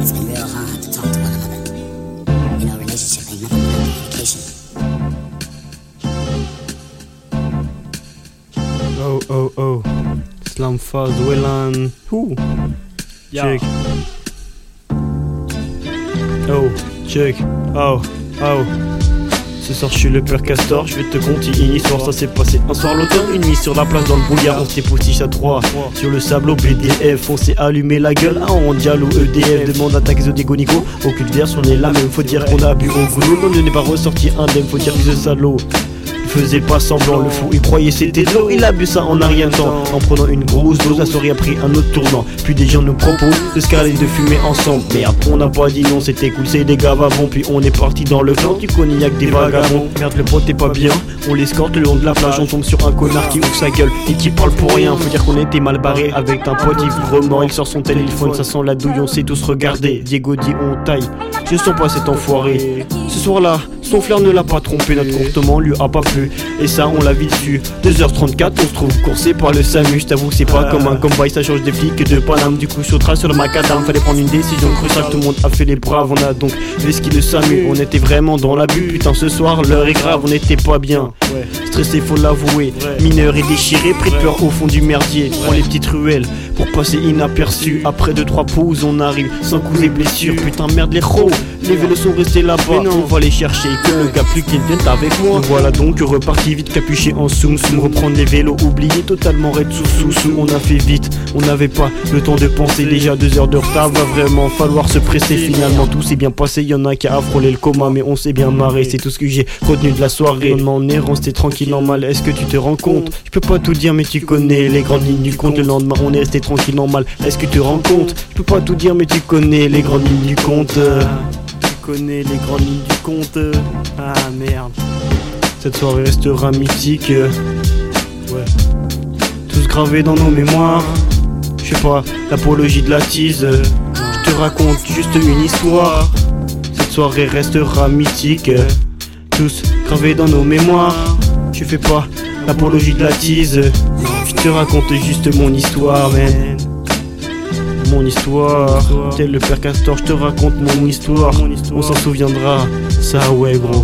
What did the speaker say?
It's been real hard to talk to one another. You know, relationship ain't nothing but communication. Oh, oh, oh. Slumfaz Willan. Who? Yeah. Chick. Oh, chick. Oh, oh. Ce soir je suis le père Castor, je vais te conter une histoire, ça s'est passé. Un soir l'automne, une nuit sur la place dans le brouillard, on s'est postiche à 3 Sur le sable au BDF, on s'est allumé la gueule. À on dialogue EDF Demande à Taxo Nico, aucune version est la même, faut dire qu'on a bu au goulot, non ne n'est pas ressorti indemne, faut dire que ce salaud faisait pas semblant, le fou il croyait c'était de l'eau, il a bu ça en a rien de temps. En prenant une grosse dose, la soirée a pris un autre tournant. Puis des gens nous proposent de scaler de fumer ensemble. Mais après on a pas dit non, c'était cool, c'est des gars vont Puis on est parti dans le clan du cognac des vagabonds. Merde, le pote est pas bien, on l'escorte le long de la plage, on tombe sur un connard qui ouvre sa gueule et qui parle pour rien. Faut dire qu'on était mal barré avec un pote ivre il sort son téléphone, ça sent la douille, on sait tous regarder. Diego dit on taille, je sens pas cet enfoiré. Ce soir-là, son flair ne l'a pas trompé, notre comportement lui a pas plu. Et ça, on l'a vite su. 2h34, on se trouve coursé par le SAMU. T'avoue, c'est pas comme un combat, ça change des flics de Paname. Du coup, trace sur le macadam, fallait prendre une décision cruciale. Tout le monde a fait les braves, on a donc qui le SAMU. On était vraiment dans la bulle, putain, ce soir, l'heure est grave, on était pas bien. Stressé, faut l'avouer. Mineur et déchiré, pris peur au fond du merdier. Prends les petites ruelles pour passer inaperçu. Après 2-3 pauses, on arrive sans coups et blessures. Putain, merde, les ros. Les vélos sont restés là-bas, on va les chercher. Que le gars plus qu'il vienne avec moi. Voilà donc reparti vite capuché en soum soum. Reprendre les vélos, oublier totalement red sous sous sous. On a fait vite, on n'avait pas le temps de penser. Déjà deux heures de retard, va vraiment falloir se presser. Finalement, tout s'est bien passé. Y en a qui a frôlé le coma, mais on s'est bien marré. C'est tout ce que j'ai retenu de la soirée. On en est resté tranquille, normal. Est-ce que tu te rends compte? Je peux pas tout dire, mais tu connais les grandes lignes du compte. Le lendemain, on est resté tranquille, normal. Est-ce que tu te rends compte? Je peux pas tout dire, mais tu connais les grandes lignes du compte connais les grandes lignes du compte. Ah merde. Cette soirée restera mythique. Ouais. Tous gravés dans nos mémoires. Je sais pas, l'apologie de la tease. Je te raconte juste une histoire. Cette soirée restera mythique. Tous gravés dans nos mémoires. Je fais pas l'apologie de la tease. Je te raconte juste mon histoire, man mon histoire. Tel le père Castor, je te raconte mon histoire. On s'en souviendra, ça ouais gros.